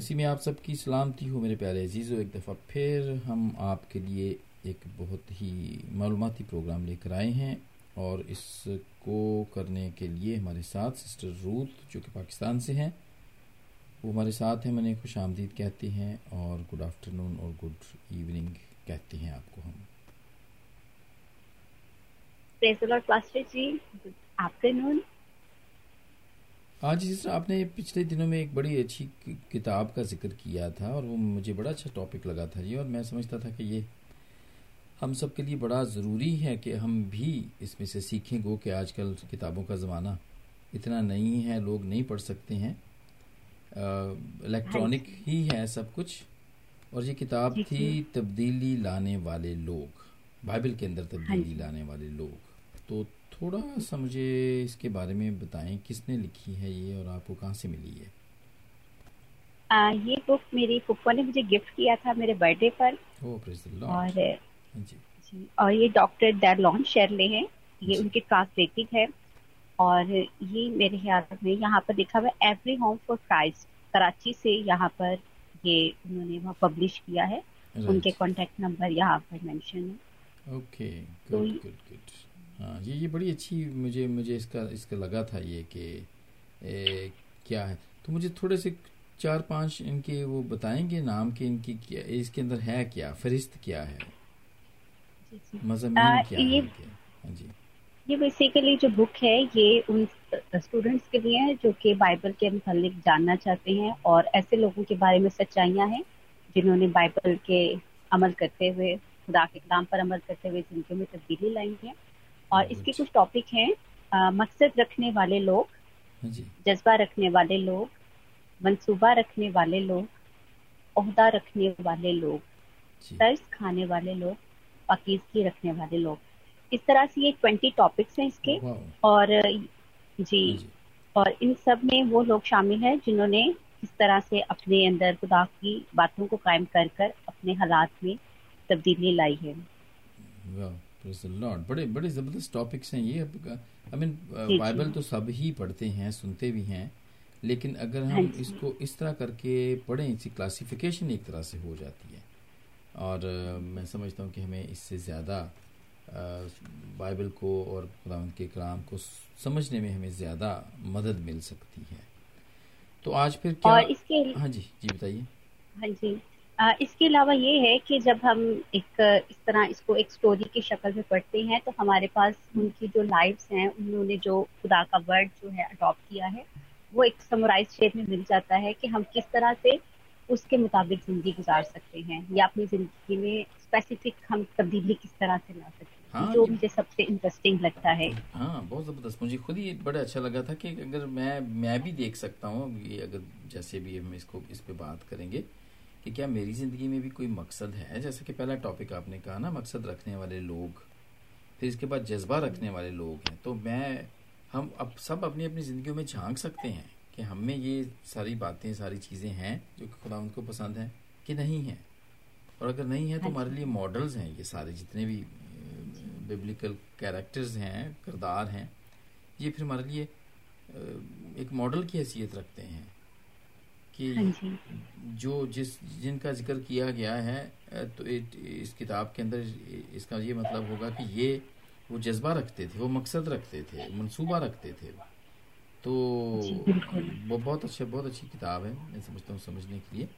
इसी में आप सबकी सलामती हो मेरे प्यारे अजीज़ों, एक दफ़ा फिर हम आपके लिए एक बहुत ही मालूमती प्रोग्राम लेकर आए हैं और इसको करने के लिए हमारे साथ सिस्टर रूथ, जो कि पाकिस्तान से हैं, वो हमारे साथ हैं मैंने खुश आमदीद कहती हैं और गुड आफ्टरनून और गुड इवनिंग कहते हैं आपको हम। जी आफ्टरनून आज जिस आपने पिछले दिनों में एक बड़ी अच्छी किताब का ज़िक्र किया था और वो मुझे बड़ा अच्छा टॉपिक लगा था जी और मैं समझता था कि ये हम सब के लिए बड़ा ज़रूरी है कि हम भी इसमें से सीखें गो कि आजकल किताबों का ज़माना इतना नहीं है लोग नहीं पढ़ सकते हैं। इलेक्ट्रॉनिक हाँ। ही है सब कुछ और ये किताब थी तब्दीली लाने वाले लोग बाइबल के अंदर तब्दीली हाँ लाने वाले लोग। तो थोड़ा सा मुझे इसके बारे में बताएँ किसने लिखी है ये और आपको कहाँ से मिली है आ, ये बुक मेरी फुप्पा ने मुझे गिफ्ट किया था मेरे बर्थडे पर। ओ और हाँ जी। जी और ये डॉक्टर डरलॉन शेरले हैं। ये उनके ट्रांसलेटिव है। और ये मेरे ख्याल में यहाँ पर लिखा हुआ every home for Christ Karachi से यहाँ पर ये उन्होंने वहाँ पब्लिश किया है। उनके कॉन्टेक्ट नंबर यहाँ पर मेंशन है। ओके गुड गुड गुड हाँ ये ये बड़ी अच्छी मुझे मुझे इसका इसका लगा था ये कि क्या है? तो मुझे थोड़े से चार पाँच इनके वो बताएँगे नाम के इनकी क्या इसके अंदर है क्या? फरिस्त क्या है? मजमून क्या ये, है हाँ जी। ये बेसिकली जो बुक है ये उन स्टूडेंट्स के लिए है जो कि बाइबल के मतलब जानना चाहते हैं और ऐसे लोगों के बारे में सच्चाइयाँ हैं जिन्होंने बाइबल के अमल करते हुए खुदा के कलाम पर अमल करते हुए जिनके में तब्दीली लाई है। और इसके कुछ टॉपिक हैं मकसद रखने वाले लोग हाँ जज्बा रखने वाले लोग मंसूबा रखने वाले लोग अहदा रखने वाले लोग तर्ज खाने वाले लोग पाकिजगी रखने वाले लोग। इस तरह से ये ट्वेंटी टॉपिक्स हैं इसके। और जी। और इन सब में वो लोग शामिल हैं जिन्होंने इस तरह से अपने अंदर खुदा की बातों को कायम कर कर अपने हालात में तब्दीली लाई है। लॉर्ड बड़े बड़े ज़बरदस्त टॉपिक्स हैं ये आई मीन बाइबल तो सब ही पढ़ते हैं सुनते भी हैं लेकिन अगर हम हाँ इसको इस तरह करके पढ़ें इसकी क्लासिफिकेशन एक तरह से हो जाती है। और मैं समझता हूँ कि हमें इससे ज़्यादा बाइबल को और खुदा के कलाम को समझने में हमें ज़्यादा मदद मिल सकती है। तो आज फिर क्या और इसके हाँ जी जी बताइए। हाँ जी। इसके अलावा ये है कि जब हम एक इस तरह इसको एक स्टोरी की शक्ल में पढ़ते हैं तो हमारे पास उनकी जो लाइफ्स हैं उन्होंने जो खुदा का वर्ड जो है अडॉप्ट किया है वो एक समराइज शेप में मिल जाता है कि हम किस तरह से उसके मुताबिक ज़िंदगी गुजार सकते हैं या अपनी ज़िंदगी में स्पेसिफिक हम तब्दीली किस तरह से ला सकते हैं। हाँ, जो मुझे सबसे इंटरेस्टिंग लगता है। हाँ बहुत ज़बरदस्त। मुझे खुद ही बड़ा अच्छा लगा था कि अगर मैं मैं भी देख सकता हूँ अगर जैसे भी हम इसको इस पे बात करेंगे। कि क्या मेरी ज़िंदगी में भी कोई मकसद है? जैसे कि पहला टॉपिक आपने कहा ना मकसद रखने वाले लोग। फिर इसके बाद जज्बा रखने वाले लोग हैं। तो मैं हम अब सब अपनी अपनी ज़िंदगी में झाँक सकते हैं कि हम में ये सारी बातें सारी चीज़ें हैं जो कि खुदा उनको पसंद है कि नहीं है। और अगर नहीं है तो हाँ हमारे लिए मॉडल्स हैं ये सारे जितने भी बिब्लिकल कैरेक्टर्स हैं किरदार हैं। ये फिर हमारे लिए एक मॉडल की हैसियत रखते हैं। कि हाँ जो। जिस जिनका ज़िक्र किया गया है तो इस किताब के अंदर इसका ये मतलब होगा कि ये वो जज्बा रखते थे वो मकसद रखते थे मंसूबा रखते थे। तो वो बहुत अच्छे बहुत अच्छी किताब है मैं समझता हूँ समझने के लिए।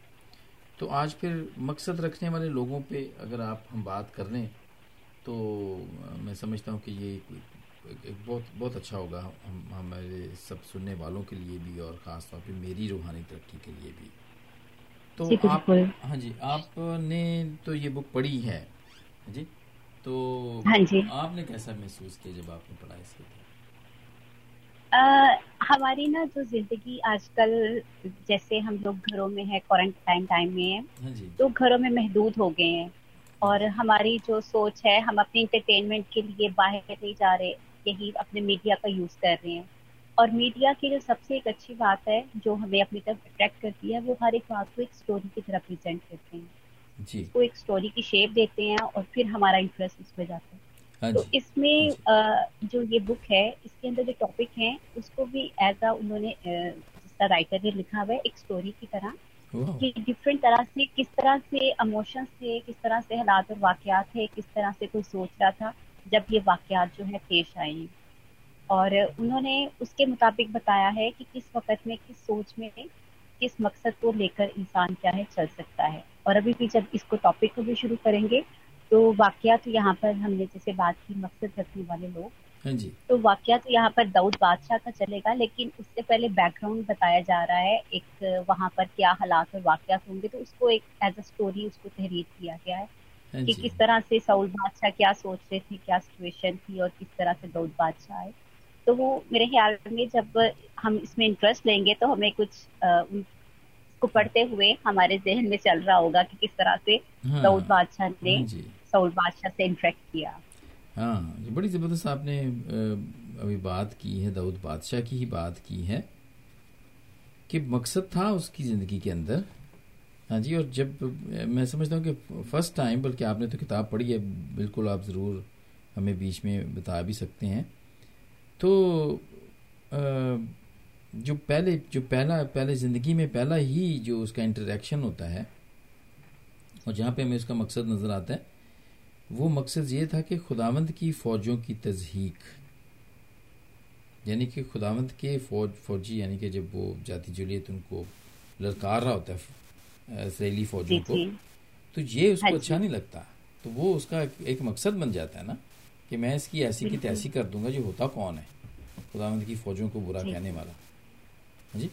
तो आज फिर मकसद रखने वाले लोगों पे अगर आप हम बात कर लें तो मैं समझता हूँ कि ये एक बहुत बहुत अच्छा होगा हम हमारे सब सुनने वालों के लिए भी और ख़ास तौर पे मेरी रूहानी तरक्की के लिए भी। तो आप हाँ जी आपने तो ये बुक पढ़ी है हाँ जी? तो हाँ जी। आपने कैसा महसूस किया जब आपने पढ़ा इसके हमारी ना जो ज़िंदगी आजकल जैसे हम लोग घरों में है क्वारंटाइन टाइम में है हाँ तो घरों में महदूद हो गए हैं। और हमारी जो सोच है हम अपने इंटरटेनमेंट के लिए बाहर नहीं जा रहे। यही अपने मीडिया का यूज़ कर रहे हैं। और मीडिया की जो सबसे एक अच्छी बात है जो हमें अपनी तरफ़ अट्रैक्ट करती है वो हर एक बात को एक स्टोरी की तरह प्रेजेंट करते हैं। जी। उसको एक स्टोरी की शेप देते हैं और फिर हमारा इंटरेस्ट उसमें जाता है। हाँ तो इसमें जो। ये बुक है इसके अंदर जो टॉपिक है उसको भी एज अ उन्होंने जिसका राइटर ने लिखा हुआ है एक स्टोरी की तरह कि डिफरेंट तरह से किस तरह से इमोशंस थे किस तरह से हालात और वाकयात थे किस तरह से कोई सोच रहा था। जब ये वाकयात जो है पेश आए और उन्होंने उसके मुताबिक बताया है कि किस वक्त में किस सोच में किस मकसद को लेकर इंसान क्या है चल सकता है। और अभी भी जब इसको टॉपिक को भी शुरू करेंगे तो वाकया तो यहाँ पर हमने जैसे बात की मकसद रखने वाले लोग। हाँ जी। तो वाक्य तो यहाँ पर दाऊद बादशाह का चलेगा लेकिन उससे पहले बैकग्राउंड बताया जा रहा है एक वहाँ पर क्या हालात और वाक्यात होंगे तो उसको एक एज अ स्टोरी उसको तहरीर किया गया हाँ। कि किस तरह से सऊद बादशाह क्या सोच रहे थे क्या सिचुएशन थी और किस तरह से दाऊद बादशाह आए। तो वो मेरे ख्याल में जब हम इसमें इंटरेस्ट लेंगे तो हमें कुछ उसको पढ़ते हुए हमारे जहन में चल रहा होगा कि किस तरह से हाँ, दाऊद बादशाह ने हाँ सऊद बादशाह से इंटरेक्ट किया। हाँ ये बड़ी ज़बरदस्त आपने अभी बात की है दाऊद बादशाह की ही बात की है कि मकसद था उसकी ज़िंदगी के अंदर हाँ जी, और जब, मैं समझता हूँ कि फ़र्स्ट टाइम बल्कि आपने तो किताब पढ़ी है, बिल्कुल आप ज़रूर हमें बीच में बता भी सकते हैं। तो जो पहले, जो पहला, पहले ज़िंदगी में पहला ही जो उसका इंटरेक्शन होता है, और जहाँ पे हमें उसका मकसद नज़र आता है, वो मकसद ये था कि खुदावंद की फ़ौजों की तजहीक। यानी कि खुदावंद के फौज, फौजी, यानी कि जब वो जाती जुलियत उनको ललकार रहा होता है इसराइली फौजों को तो ये उसको हाँ अच्छा नहीं लगता। तो वो उसका एक मकसद बन जाता है ना कि मैं इसकी ऐसी की तैसी कर दूँगा जो होता कौन है खुदावंद की फौजों को बुरा कहने वाला। हाँ जी?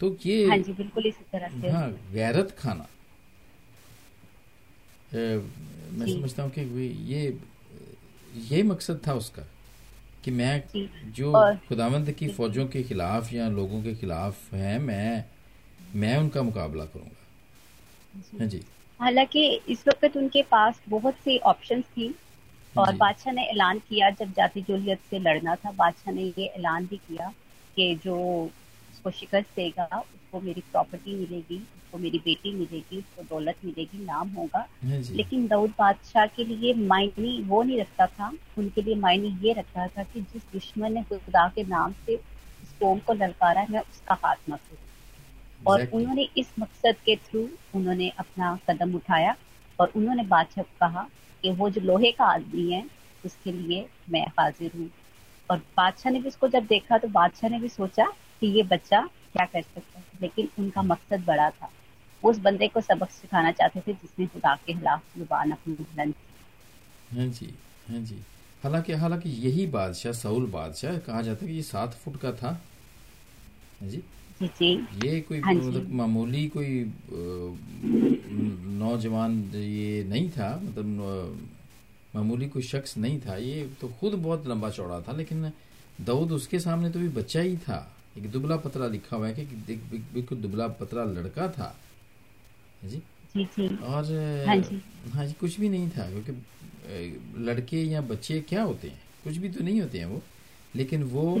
तो ये हाँ जी बिल्कुल इसी तरह से हाँ गैरत खाना। मैं समझता हूँ कि ये ये मकसद था उसका कि मैं जो। खुदावंद की फौजों के खिलाफ या लोगों के खिलाफ है मैं मैं उनका मुकाबला करूँगा। हाँ जी। हालाँकि इस वक्त उनके पास बहुत सी ऑप्शंस थी और बादशाह ने ऐलान किया जब जाति जोलियत से लड़ना था। बादशाह ने ये ऐलान भी किया कि जो उसको शिकस्त देगा उसको मेरी प्रॉपर्टी मिलेगी उसको मेरी बेटी मिलेगी उसको दौलत मिलेगी नाम होगा। हाँ लेकिन दाऊद बादशाह के लिए मायने वो नहीं रखता था। उनके लिए मायने ये रखता था कि जिस दुश्मन ने खुदा के नाम से उस कौम को ललकारा है मैं उसका हाथ न करूँ और उन्होंने इस मकसद के थ्रू उन्होंने अपना कदम उठाया और उन्होंने बादशाह कहा कि वो जो लोहे का आदमी है उसके लिए मैं हाजिर हूँ। और बादशाह ने भी उसको जब देखा तो बादशाह ने भी सोचा कि ये बच्चा क्या कर सकता है लेकिन उनका मकसद बड़ा था। उस बंदे को सबक सिखाना चाहते थे जिसने खुदा के खिलाफ ज़ुबान अपनी बुलंद हाँ जी हाँ जी। हालाँकि हालाँकि यही बादशाह सऊल बादशाह कहा जाता है कि ये सात फुट का था। हाँ जी। जी ये कोई हाँ मतलब मामूली कोई नौजवान ये नहीं था मतलब मामूली कोई शख्स नहीं था। ये तो खुद बहुत लंबा चौड़ा था लेकिन दाऊद उसके सामने तो भी बच्चा ही था। एक दुबला पतला लिखा हुआ है कि बिल्कुल दुबला पतला लड़का था। जी? जी जी। और हाँ जी। हाँ जी कुछ भी नहीं था क्योंकि लड़के या बच्चे क्या होते हैं? कुछ भी तो नहीं होते हैं वो। लेकिन वो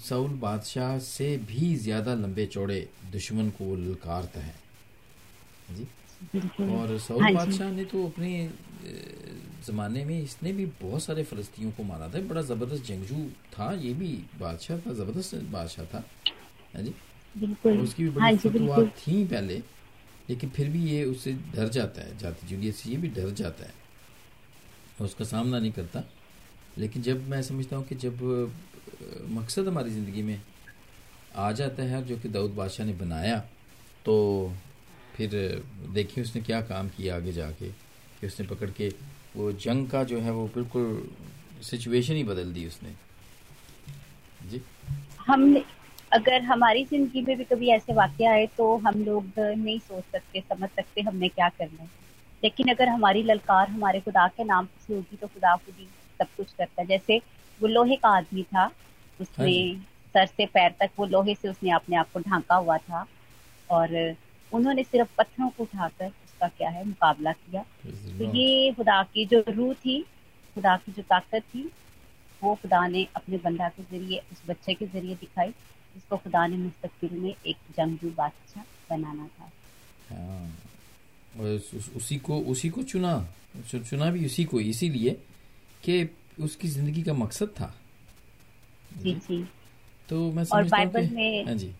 सऊल बादशाह से भी ज़्यादा लंबे चौड़े दुश्मन को वो ललकारता है। जी? और सऊल हाँ बादशाह ने तो अपने ज़माने में इसने भी बहुत सारे फ़लस्तियों को मारा था। बड़ा ज़बरदस्त जंगजू था ये भी बादशाह था ज़बरदस्त बादशाह था। हाँ जी? बिल्कुल। उसकी भी बड़ी हाँ फतवात थी पहले लेकिन फिर भी ये उससे डर जाता है जाति जूलियत से ये भी डर जाता है। और उसका सामना नहीं करता। लेकिन जब मैं समझता हूँ कि जब मकसद हमारी ज़िंदगी में आ जाता है, जो कि दाऊद बादशाह ने बनाया। तो फिर देखिए उसने क्या काम किया आगे जाके, कि उसने पकड़ के वो जंग का जो है वो बिल्कुल सिचुएशन ही बदल दी उसने। जी। हम अगर हमारी ज़िंदगी में भी कभी ऐसे वाक्य आए तो हम लोग नहीं सोच सकते, समझ सकते हमने क्या करना है। लेकिन अगर हमारी ललकार हमारे खुदा के नाम से होगी तो खुदा खुद ही सब कुछ करता है। जैसे वो लोहे का आदमी था। उसने हाँ सर से पैर तक वो लोहे से उसने अपने आप को ढांका हुआ था और उन्होंने सिर्फ़ पत्थरों को उठाकर उसका क्या है मुकाबला किया। तो ये खुदा की जो रूह थी खुदा की जो ताकत थी वो खुदा ने अपने बंदा के ज़रिए उस बच्चे के ज़रिए दिखाई जिसको खुदा ने मुस्तकबिल में एक जंगजू बादशाह बनाना था। हाँ। उसी को उसी को चुना चुना भी उसी को इसीलिए कि उसकी ज़िंदगी का मकसद था। जी जी। तो मैं और बाइबल में हाँ जी।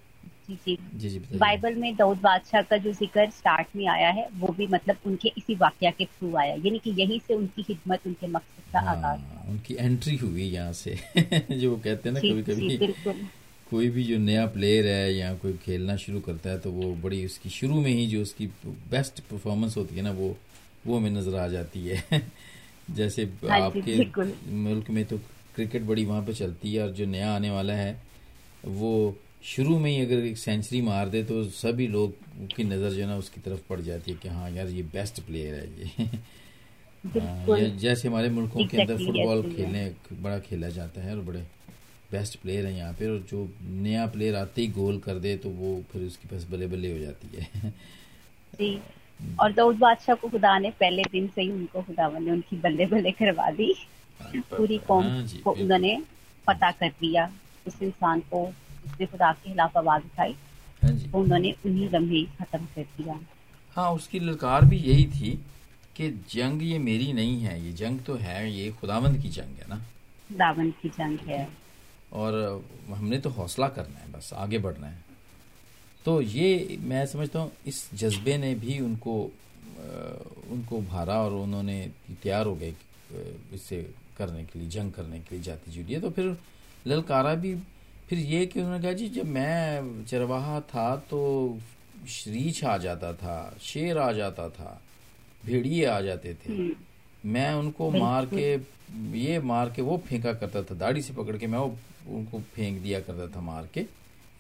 जी जी। जी जी बाइबल में दाऊद बादशाह का जो ज़िक्र स्टार्ट में आया है वो भी मतलब उनके इसी वाक्य के थ्रू आया। यानी कि यही से उनकी हिम्मत उनके मकसद का हाँ, आगाज़। उनकी एंट्री हुई यहाँ से। जो वो कहते हैं ना कभी कभी कोई भी जो नया प्लेयर है या कोई खेलना शुरू करता है तो वो बड़ी उसकी शुरू में ही जो उसकी बेस्ट परफॉर्मेंस होती है ना वो वो हमें नज़र आ जाती है। जैसे हाँ आपके मुल्क में तो क्रिकेट बड़ी वहाँ पे चलती है और जो नया आने वाला है वो शुरू में ही अगर एक सेंचुरी मार दे तो सभी लोग की नज़र जो है ना उसकी तरफ़ पड़ जाती है कि हाँ यार ये बेस्ट प्लेयर है ये। हाँ, जैसे हमारे मुल्कों के अंदर फुटबॉल खेलने बड़ा खेला जाता है और बड़े बेस्ट प्लेयर है यहाँ पे और जो नया प्लेयर आते ही गोल कर दे तो वो फिर उसके पास बल्ले बल्ले हो जाती है। जी। और दाऊद बादशाह को खुदा ने पहले दिन से ही उनको खुदा ने उनकी बल्ले बल्ले करवा दी। पूरी कौम हाँ को उन्होंने पता कर दिया। उस इंसान को उसने खुदा के खिलाफ आवाज़ उठाई हाँ तो उन्होंने उन्हीं लम्हे खत्म कर दिया। हाँ उसकी ललकार भी यही थी कि जंग ये मेरी नहीं है ये जंग तो है ये खुदावंद की जंग है ना। खुदावंद की जंग है। और हमने तो हौसला करना है बस आगे बढ़ना है। तो ये मैं समझता हूँ इस जज्बे ने भी उनको उनको भारा और उन्होंने तैयार हो गए इससे करने के लिए जंग करने के लिए जाती जुड़ी तो फिर ललकारा भी फिर ये कि उन्होंने कहा जी जब मैं चरवाहा था तो रीछ आ जाता था शेर आ जाता था भेड़िए आ जाते थे। मैं उनको मार के ये मार के वो फेंका करता था दाढ़ी से पकड़ के मैं वो उनको फेंक दिया करता था मार के।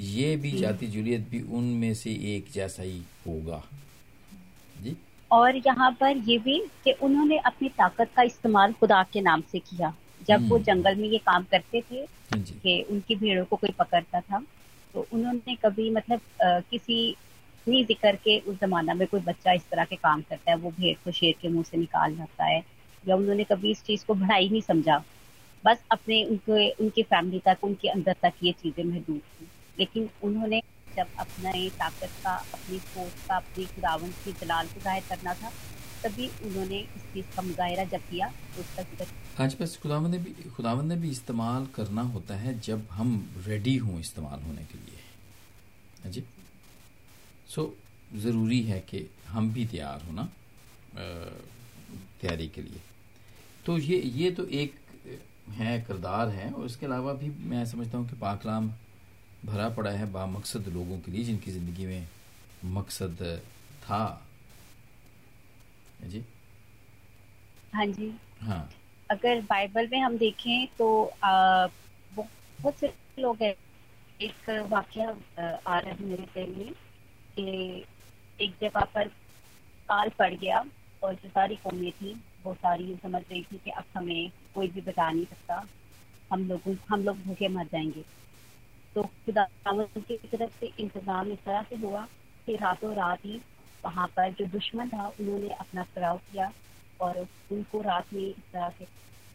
ये भी। जाति जूलियत भी उनमें से एक जैसा ही होगा। जी। और यहाँ पर ये भी कि उन्होंने अपनी ताकत का इस्तेमाल खुदा के नाम से किया। जब वो हम्म। जंगल में ये काम करते थे हाँ कि उनकी भेड़ों को कोई पकड़ता था तो उन्होंने कभी मतलब आ, किसी नहीं ज़िक्र के उस जमाना में कोई बच्चा इस तरह के काम करता है वो भेड़ को शेर के मुँह से निकाल जाता है या उन्होंने कभी इस चीज़ को बढ़ाई नहीं समझा। बस अपने उनके उनकी फैमिली तक उनके अंदर तक ये चीज़ें महदूद थी। लेकिन उन्होंने जब अपने ताकत का, अपनी सोच का, अपनी खुदावन की जलाल को ज़ाहिर करना था, तभी उन्होंने इस चीज़ का मुजाहरा जब किया तो उसका ज़िक्र आज बस खुदावंद ने भी खुदावंद ने भी इस्तेमाल करना होता है जब हम रेडी हों इस्तेमाल होने के लिए। हाँ जी? सो ज़रूरी है कि हम भी तैयार होना तैयारी के लिए। तो ये ये तो एक है, किरदार है, और इसके अलावा भी मैं समझता हूँ कि पाकलाम भरा पड़ा है बामकसद लोगों के लिए जिनकी ज़िंदगी में मकसद था। जी। हाँ जी। हाँ। अगर बाइबल में हम देखें तो बहुत से लोग हैं। एक वाक्य आ रहा है मेरे लिए कि एक जगह पर काल पड़ गया और जो सारी कौमें थी वो सारी समझ रही थी कि अब हमें कोई भी बता नहीं सकता। हम लोग हम लोग भूखे मर जाएँगे। तो खुदा की तरफ़ से इंतज़ाम इस तरह से हुआ कि रातों रात ही वहाँ पर जो दुश्मन था उन्होंने अपना पड़ाव किया और उनको रात में इस तरह से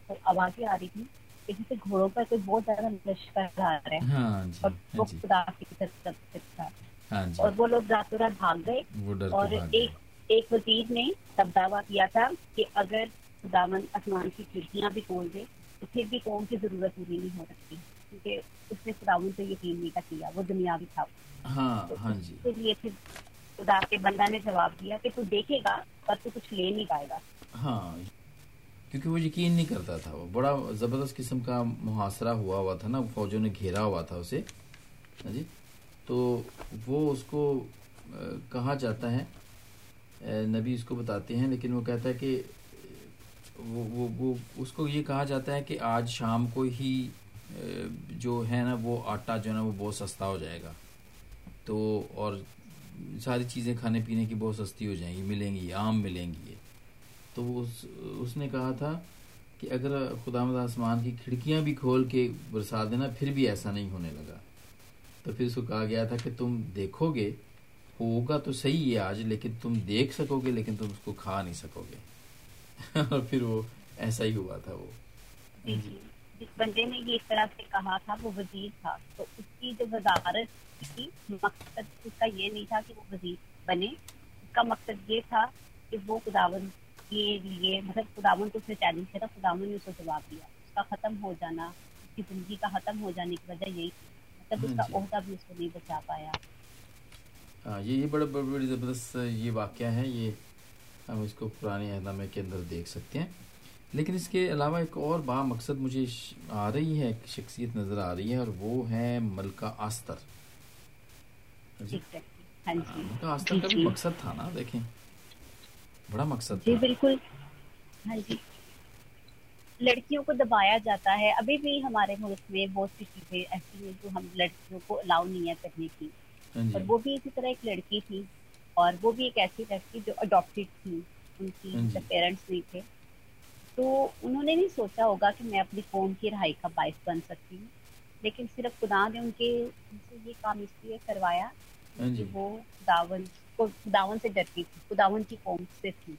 तो आवाज़ें आ रही थी जैसे घोड़ों पर कोई बहुत ज़्यादा लश्कर आ रहे हैं। हाँ और वो हाँ खुदा की तरफ़ था। हाँ और वो लोग रातों रात भाग गए और एक एक वज़ीर ने तब दावा किया था कि अगर खुदावन आसमान की खिड़कियाँ भी खोल दे तो फिर भी कौन की ज़रूरत पूरी नहीं हो सकती। क्योंकि उसने खुदावन से यकीन नहीं किया वो दुनियावी था। हाँ, तो हाँ जी। इसलिए फिर खुदा के बंदा ने जवाब दिया कि तू देखेगा पर तू कुछ ले नहीं पाएगा। हाँ क्योंकि वो यकीन नहीं करता था वो। बड़ा ज़बरदस्त किस्म का मुहासरा हुआ हुआ था ना फौजों ने घेरा हुआ था उसे। हाँ जी। तो वो उसको कहा जाता है नबी इसको बताते हैं लेकिन वो कहता है कि वो वो वो उसको ये कहा जाता है कि आज शाम को ही जो है ना, वो आटा जो है ना, वो बहुत सस्ता हो जाएगा। तो और सारी चीज़ें खाने पीने की बहुत सस्ती हो जाएँगी, मिलेंगी, आम मिलेंगी ये। तो उस, उसने कहा था कि अगर खुदा आसमान की खिड़कियाँ भी खोल के बरसा देना, फिर भी ऐसा नहीं होने लगा। तो फिर उसको कहा गया था कि तुम देखोगे, होगा तो सही है आज, लेकिन तुम देख सकोगे, लेकिन तुम उसको खा नहीं सकोगे। और फिर वो ऐसा ही हुआ था वो। जिस बंदे ने ये इस तरह से कहा था वो वज़ीर था। तो उसकी जो वजारत थी मकसद उसका ये नहीं था कि वो वज़ीर बने। उसका मकसद ये था कि वो खुदावन के लिए मतलब खुदावन को उसने चैलेंज किया था खुदावन ने उसको जवाब दिया। उसका खत्म हो जाना उसकी ज़िंदगी का खत्म हो जाने की वजह यही मतलब उसका हाँ अहदा भी उसको नहीं बचा पाया। हाँ ये ये बड़ा बड़ी ज़बरदस्त ये वाक़ है। ये हम इसको पुराने अहदनामे के अंदर देख सकते हैं। लेकिन इसके अलावा एक और बा मकसद मुझे आ रही है एक शख्सियत नज़र आ रही है और वो है मलका आस्तर। हाँ। मलका आस्तर का भी मकसद था ना देखें। बड़ा मकसद जी बिल्कुल। हाँ जी। लड़कियों को दबाया जाता है। अभी भी हमारे मुल्क में बहुत सी चीज़ें ऐसी हैं जो हम लड़कियों को अलाउ नहीं है करने की। हाँ और वो भी इसी तरह एक लड़की थी और वो भी एक ऐसी लड़की जो अडॉप्टेड थी। उनकी हाँ पेरेंट्स नहीं थे। तो उन्होंने नहीं सोचा होगा कि मैं अपनी कौम की रहाई का बाइस बन सकती हूँ। लेकिन सिर्फ़ खुदा ने उनके उनसे ये काम इसलिए करवाया हाँ कि वो खुदावन को खुदावन से डरती थी खुदावन की कौम से थी।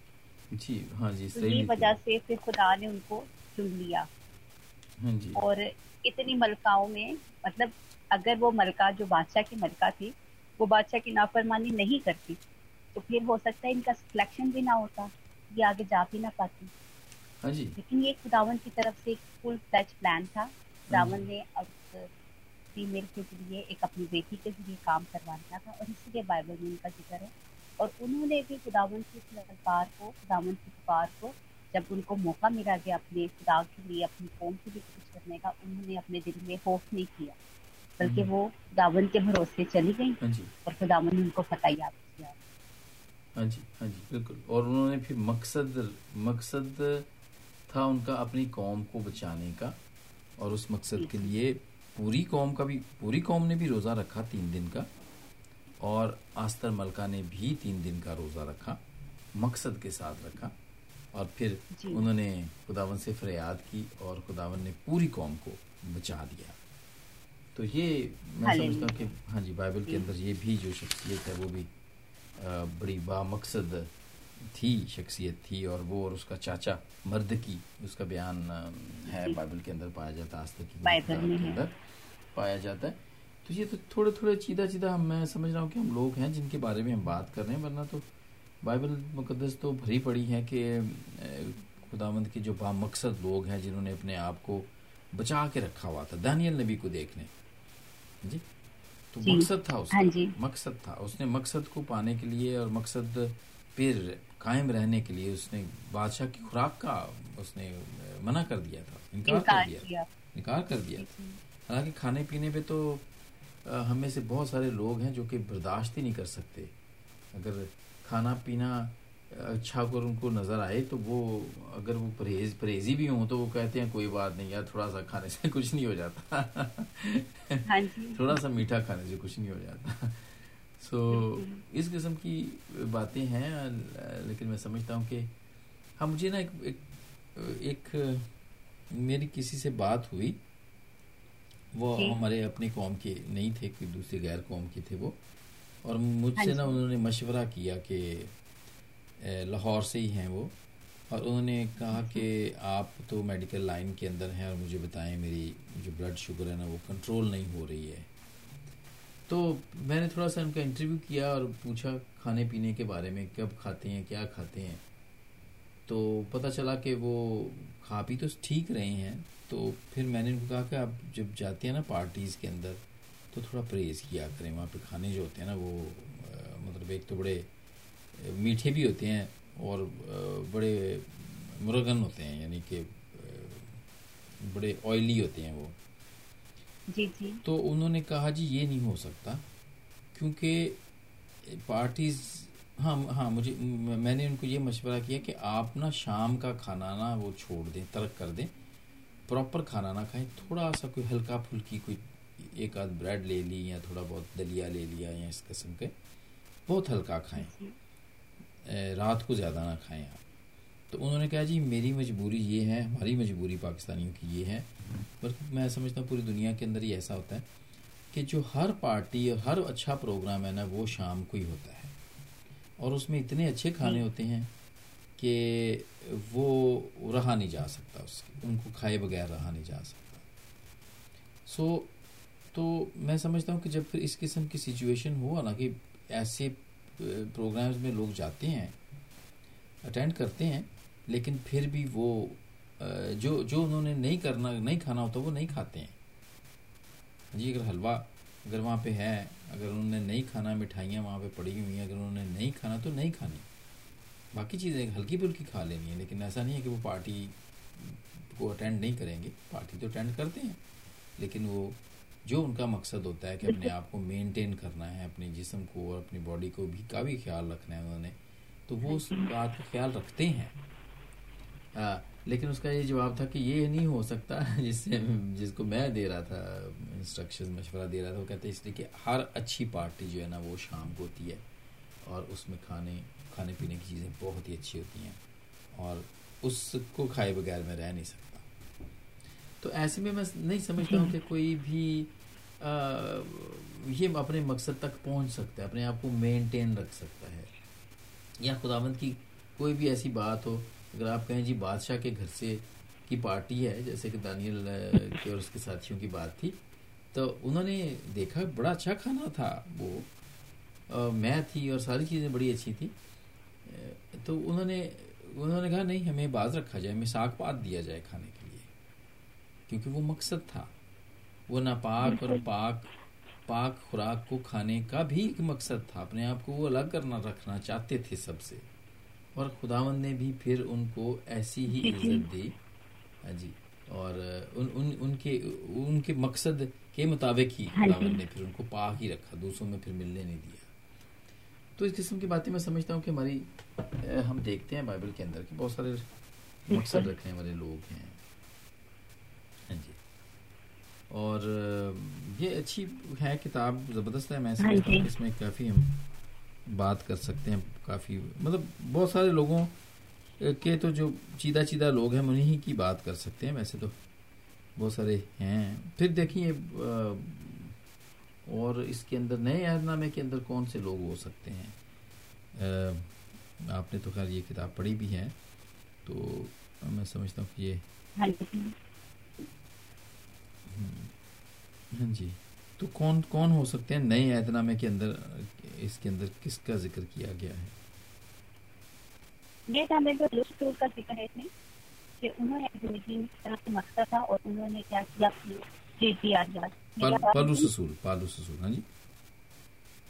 जी हाँ जी तो ये वजह से फिर खुदा ने उनको चुन लिया। हाँ जी। और इतनी मलकाओं में मतलब अगर वो मलका जो बादशाह की मलका थी वो बादशाह की नाफरमानी नहीं करती तो फिर हो सकता है इनका सिलेक्शन भी ना होता ये आगे जा भी ना पाती। जी। लेकिन ये खुदावन की तरफ़ से एक फुल फ्लैच प्लान था। खुदावन ने अब फीमेल के ज़रिए एक अपनी बेटी के ज़रिए काम करवाना था और इसीलिए बाइबल में उनका ज़िक्र है। और उन्होंने भी खुदावन की पुकार को खुदावन की पुकार को जब उनको मौका मिला गया अपने खुदा के लिए अपनी कौम के लिए कुछ करने का उन्होंने अपने दिल में होफ नहीं किया। बल्कि हम्म। वो खुदावन के भरोसे चली गई हाँ और खुदावन ने उनको फतेह याद किया। हाँ जी हाँ जी बिल्कुल। और उन्होंने फिर मकसद मकसद था उनका अपनी कौम को बचाने का और उस मकसद के लिए पूरी कौम का भी पूरी कौम ने भी रोज़ा रखा तीन दिन का और आस्तर मलका ने भी तीन दिन का रोज़ा रखा मकसद के साथ रखा और फिर उन्होंने खुदावन से फरियाद की और खुदावन ने पूरी कौम को बचा दिया। तो ये मैं समझता हूँ कि हाँ जी बाइबल के अंदर ये भी जो शख्सियत है वो भी बड़ी बामकसद थी शख्सियत थी और वो और उसका चाचा मर्द की उसका बयान है बाइबल के अंदर पाया जाता है आज तक के अंदर पाया जाता है। तो ये तो थोड़े थोड़े चीदा चीदा हम मैं समझ रहा हूँ कि हम लोग हैं जिनके बारे में हम बात कर रहे हैं वरना तो बाइबल मुकदस तो भरी पड़ी है कि खुदावंद के जो बामकसद लोग हैं जिन्होंने अपने आप को बचा के रखा हुआ था दानियल नबी को देखने। जी? तो मकसद था उसका हाँ मकसद था। उसने मकसद को पाने के लिए और मकसद फिर कायम रहने के लिए उसने बादशाह की खुराक का उसने मना कर दिया था इनकार कर दिया इनकार कर दिया हालाँकि खाने पीने पे तो हमें से बहुत सारे लोग हैं जो कि बर्दाश्त ही नहीं कर सकते। अगर खाना पीना अच्छा अगर उनको नज़र आए तो वो अगर वो परहेज परहेजी भी हों तो वो कहते हैं कोई बात नहीं यार थोड़ा सा खाने से कुछ नहीं हो जाता। हाँ थोड़ा सा मीठा खाने से कुछ नहीं हो जाता। सो so, इस किस्म की बातें हैं लेकिन मैं समझता हूँ कि हाँ मुझे ना एक, एक एक मेरी किसी से बात हुई। वो हमारे अपने कौम के नहीं थे कोई दूसरे गैर कौम के थे वो। और मुझसे हाँ ना उन्होंने मशवरा किया कि लाहौर से ही हैं वो। और उन्होंने कहा कि आप तो मेडिकल लाइन के अंदर हैं और मुझे बताएँ मेरी जो ब्लड शुगर है ना वो कंट्रोल नहीं हो रही है। तो मैंने थोड़ा सा उनका इंटरव्यू किया और पूछा खाने पीने के बारे में, कब खाते हैं, क्या खाते हैं। तो पता चला कि वो खा पी तो ठीक रहे हैं। तो फिर मैंने उनको कहा कि आप जब जाते हैं ना पार्टीज़ के अंदर तो थोड़ा परहेज़ किया करें। वहाँ पे खाने जो होते हैं ना, वो मतलब एक तो बड़े मीठे भी होते हैं और बड़े मुरगन होते हैं, यानी कि बड़े ऑयली होते हैं वो। जी जी। तो उन्होंने कहा जी ये नहीं हो सकता क्योंकि पार्टीज़ हाँ हाँ मुझे मैंने उनको ये मशवरा किया कि आप ना शाम का खाना ना वो छोड़ दें तर्क कर दें प्रॉपर खाना ना खाएँ थोड़ा सा कोई हल्का फुल्की कोई एक आध ब्रेड ले ली या थोड़ा बहुत दलिया ले लिया या इस किस्म के बहुत हल्का खाएँ। रात को ज़्यादा ना खाएँ आप। तो उन्होंने कहा, जी, मेरी मजबूरी ये है, हमारी मजबूरी पाकिस्तानियों की ये है। बल्कि मैं समझता हूँ पूरी दुनिया के अंदर ही ऐसा होता है कि जो हर पार्टी और हर अच्छा प्रोग्राम है ना, वो शाम को ही होता है। और उसमें इतने अच्छे खाने होते हैं कि वो रहा नहीं जा सकता उसके, उनको खाए बगैर रहा नहीं जा सकता। सो तो मैं समझता हूँ कि जब फिर इस किस्म की सिचुएशन हुआ ना कि ऐसे प्रोग्राम्स में लोग जाते हैं, अटेंड करते हैं लेकिन फिर भी वो जो जो उन्होंने नहीं करना नहीं खाना होता वो नहीं खाते हैं। जी अगर हलवा अगर वहाँ पे है अगर उन्होंने नहीं खाना मिठाइयाँ वहाँ पे पड़ी हुई हैं अगर उन्होंने नहीं खाना तो नहीं खानी। बाकी चीज़ें हल्की फुल्की खा लेनी है लेकिन ऐसा नहीं है कि वो पार्टी को अटेंड नहीं करेंगे। पार्टी तो अटेंड करते हैं लेकिन वो जो उनका मकसद होता है कि अपने आप को मेंटेन करना है अपने जिसम को और अपनी बॉडी को भी का भी ख्याल रखना है उन्होंने तो वो उस बात का ख्याल रखते हैं। लेकिन उसका ये जवाब था कि ये नहीं हो सकता जिससे जिसको मैं दे रहा था इंस्ट्रक्शन मशवरा दे रहा था वो कहते इसलिए कि हर अच्छी पार्टी जो है ना वो शाम को होती है और उसमें खाने खाने पीने की चीज़ें बहुत ही अच्छी होती हैं और उसको खाए बगैर मैं रह नहीं सकता। तो ऐसे में मैं नहीं समझता हूँ कि कोई भी आ, ये अपने मकसद तक पहुँच सकता है अपने आप को मेंटेन रख सकता है। या खुदावंत की कोई भी ऐसी बात हो अगर आप कहें जी बादशाह के घर से की पार्टी है जैसे कि दानियल के और उसके साथियों की बात थी तो उन्होंने देखा बड़ा अच्छा खाना था वो। मैं थी और सारी चीज़ें बड़ी अच्छी थी। तो उन्होंने उन्होंने कहा नहीं हमें बाज रखा जाए हमें साग पात दिया जाए खाने के लिए। क्योंकि वो मकसद था। वो नापाक और पाक पाक खुराक को खाने का भी एक मकसद था। अपने आप को वो अलग करना रखना चाहते थे सबसे। और खुदावन ने भी फिर उनको ऐसी ही इज़्ज़त दी। हाँ जी। और उन उन उनके उनके मकसद के मुताबिक ही हाँ खुदावन ने फिर उनको पाक ही रखा दूसरों में फिर मिलने नहीं दिया। तो इस किस्म की बातें मैं समझता हूँ कि हमारी हम देखते हैं बाइबल के अंदर कि बहुत सारे मकसद रखने वाले लोग हैं। हाँ जी। और ये अच्छी है किताब ज़बरदस्त है मैं हाँ समझता हूँ इसमें काफ़ी हम बात कर सकते हैं काफ़ी। मतलब बहुत सारे लोगों के तो जो चीदा चीदा लोग हैं उन्हीं की बात कर सकते हैं वैसे तो। बहुत सारे हैं। फिर देखिए और इसके अंदर नए अहदनामे के अंदर कौन से लोग हो सकते हैं? आपने तो खैर ये किताब पढ़ी भी है तो मैं समझता हूँ कि ये हाँ हाँ जी। तो कौन कौन हो सकते हैं नए ऐतनामे के अंदर इसके अंदर किसका ज़िक्र किया गया है? ये मेरे को का ज़िक्र है इसमें कि उन्होंने ज़िंदगी में तरह से मकसद था और उन्होंने क्या किया हाँ जी।